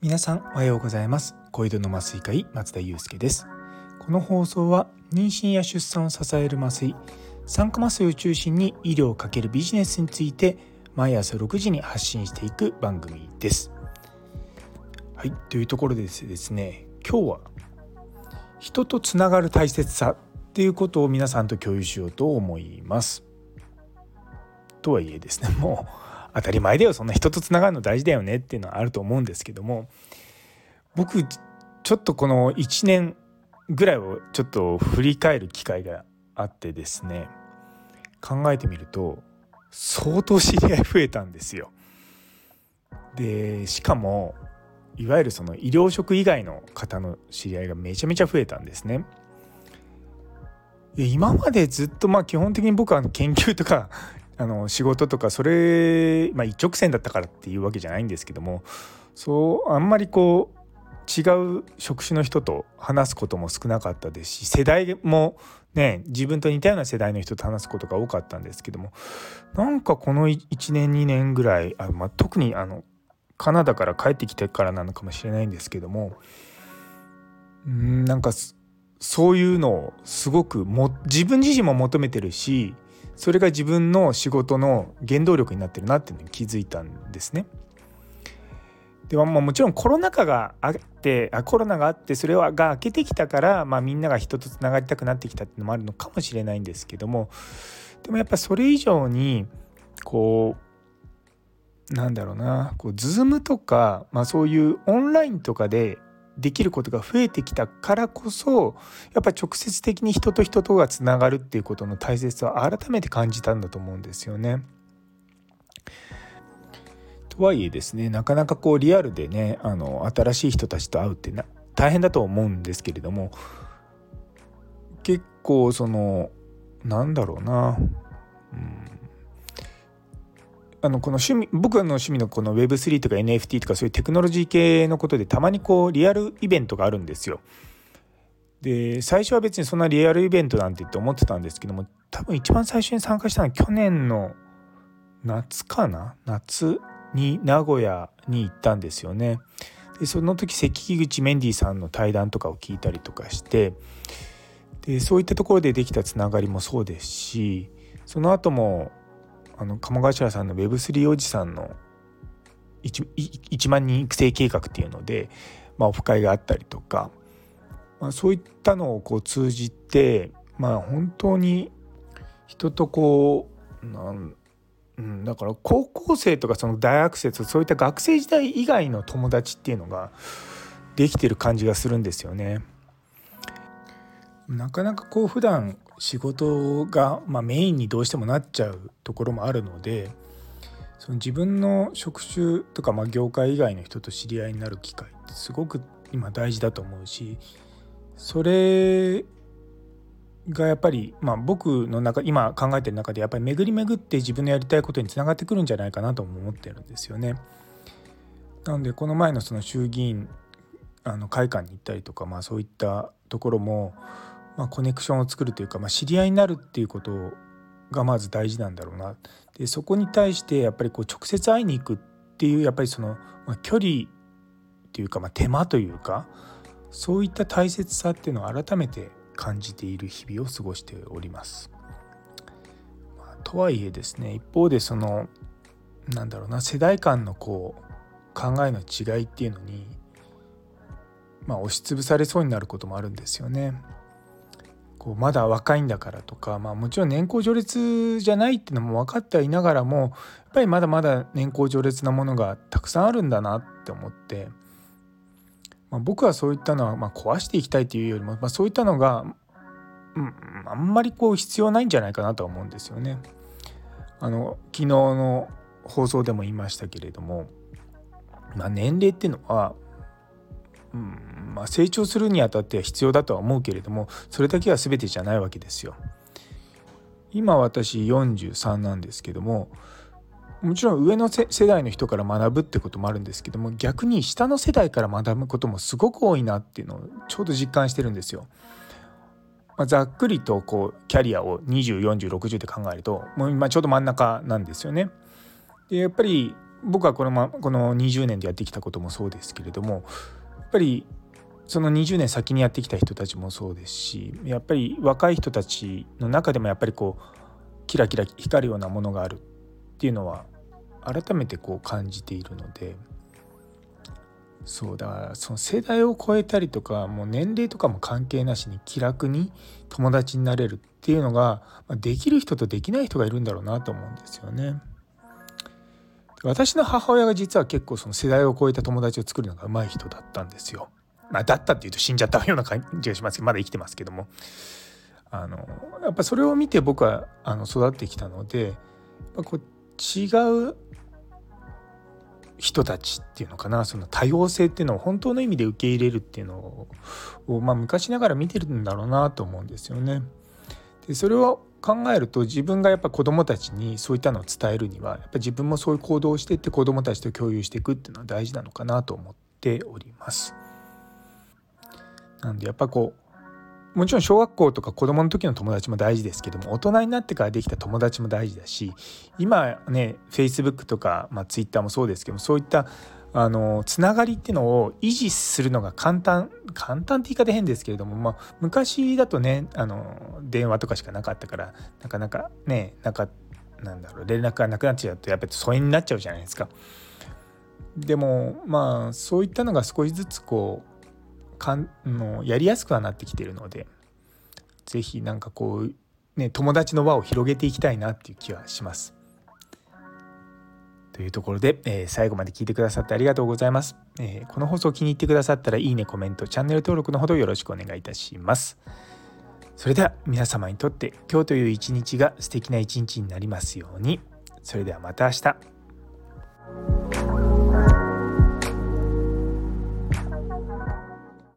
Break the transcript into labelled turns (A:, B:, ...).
A: 皆さんおはようございます。小井戸の麻酔科医松田祐介です。この放送は妊娠や出産を支える麻酔酸化麻酔を中心に医療をかけるビジネスについて毎朝6時に発信していく番組です。はいというところでですね今日は人とつながる大切さっていうことを皆さんと共有しようと思います。とはいえですね もう当たり前だよそんな人とつながるの大事だよねっていうのはあると思うんですけども僕ちょっとこの1年ぐらいをちょっと振り返る機会があってですね考えてみると相当知り合い増えたんですよ。でしかもいわゆるその医療職以外の方の知り合いがめちゃめちゃ増えたんですね。今までずっとまあ基本的に僕は研究とかあの仕事とかそれ、まあ、一直線だったからっていうわけじゃないんですけどもそうあんまりこう違う職種の人と話すことも少なかったですし世代もね自分と似たような世代の人と話すことが多かったんですけどもなんかこの1年2年ぐらいあ、まあ、特にあのカナダから帰ってきてからなのかもしれないんですけどもうんなんかそういうのをすごくも自分自身も求めてるしそれが自分の仕事の原動力になってるなっていうのに気づいたんですね。でももちろんコロナ禍があってあコロナがあってそれはが明けてきたから、まあ、みんなが人とつながりたくなってきたっていうのもあるのかもしれないんですけどもでもやっぱそれ以上にこうなんだろうなこう Zoom とか、まあ、そういうオンラインとかでできることが増えてきたからこそやっぱ直接的に人と人とがつながるっていうことの大切さを改めて感じたんだと思うんですよね。とはいえですねなかなかこうリアルでねあの新しい人たちと会うってな大変だと思うんですけれども結構そのなんだろうな、あのこの趣味僕の趣味のこの Web3 とか NFT とかそういうテクノロジー系のことでたまにこうリアルイベントがあるんですよ。で最初は別にそんなリアルイベントなんてって思ってたんですけども多分一番最初に参加したのは去年の夏かな？夏に名古屋に行ったんですよね。でその時関口メンディーさんの対談とかを聞いたりとかしてでそういったところでできたつながりもそうですしその後もあの鴨頭さんの Web3 おじさんの 1, 1万人育成計画っていうので、まあ、オフ会があったりとか、まあ、そういったのをこう通じてまあ本当に人とこうなんうん、だから高校生とかその大学生とそういった学生時代以外の友達っていうのができてる感じがするんですよね。なかなかこう普段仕事が、まあ、メインにどうしてもなっちゃうところもあるのでその自分の職種とか、まあ、業界以外の人と知り合いになる機会ってすごく今大事だと思うしそれがやっぱり、まあ、僕の中今考えてる中でやっぱり巡り巡って自分のやりたいことにつながってくるんじゃないかなとも思ってるんですよね。なのでこの前のその衆議院あの会館に行ったりとか、まあ、そういったところも、まあ、コネクションを作るというか、まあ、知り合いになるっていうことがまず大事なんだろうなでそこに対してやっぱりこう直接会いに行くっていうやっぱりその、まあ、距離というか、まあ、手間というかそういった大切さっていうのを改めて感じている日々を過ごしております。まあ、とはいえですね一方でそのなんだろうな世代間のこう考えの違いっていうのに、まあ、押しつぶされそうになることもあるんですよね。こうまだ若いんだからとか、まあ、もちろん年功序列じゃないっていうのも分かってはいながらもやっぱりまだまだ年功序列なものがたくさんあるんだなって思ってまあ、僕はそういったのはま壊していきたいというよりも、まあ、そういったのが、うん、あんまりこう必要ないんじゃないかなとは思うんですよね。あの昨日の放送でも言いましたけれども、まあ、年齢っていうのは、うんまあ、成長するにあたっては必要だとは思うけれどもそれだけは全てじゃないわけですよ。今私43なんですけどももちろん上の世代の人から学ぶってこともあるんですけども逆に下の世代から学ぶこともすごく多いなっていうのをちょうど実感してるんですよ。まあ、ざっくりとこうキャリアを204060って考えるともう今ちょうど真ん中なんですよね。でやっぱり僕はこの,、ま、この20年でやってきたこともそうですけれどもぱりその20年先にやってきた人たちもそうですしやっぱり若い人たちの中でもやっぱりこうキラキラ光るようなものがあるっていうのは改めてこう感じているのでそうだからその世代を超えたりとかもう年齢とかも関係なしに気楽に友達になれるっていうのができる人とできない人がいるんだろうなと思うんですよね。私の母親が実は結構その世代を超えた友達を作るのが上手い人だったんですよ。まあ、だったっていうと死んじゃったような感じがしますけどまだ生きてますけどもあのやっぱそれを見て僕はあの育ってきたのでこう違う人たちっていうのかなその多様性っていうのを本当の意味で受け入れるっていうのを、まあ、昔ながら見てるんだろうなと思うんですよね。でそれを考えると自分がやっぱ子どもたちにそういったのを伝えるにはやっぱ自分もそういう行動をしていって子どもたちと共有していくっていうのは大事なのかなと思っております。なんでやっぱこうもちろん小学校とか子供の時の友達も大事ですけども大人になってからできた友達も大事だし今ね Facebook とか、まあ、Twitter もそうですけどもそういったあのつながりっていうのを維持するのが簡単簡単って言い方変ですけれども、まあ、昔だとねあの電話とかしかなかったからなかなかねなんかなんだろう連絡がなくなっちゃうとやっぱり疎遠になっちゃうじゃないですか。でもまあそういったのが少しずつこうかんのやりやすくはなってきてるので是非なんかこうね友達の輪を広げていきたいなっていう気はします。というところで、えー、最後まで聞いてくださってありがとうございます、えー、この放送気に入ってくださったらいいねコメントチャンネル登録のほどよろしくお願いいたします。それでは皆様にとって今日という一日が素敵な一日になりますように。それではまた明日。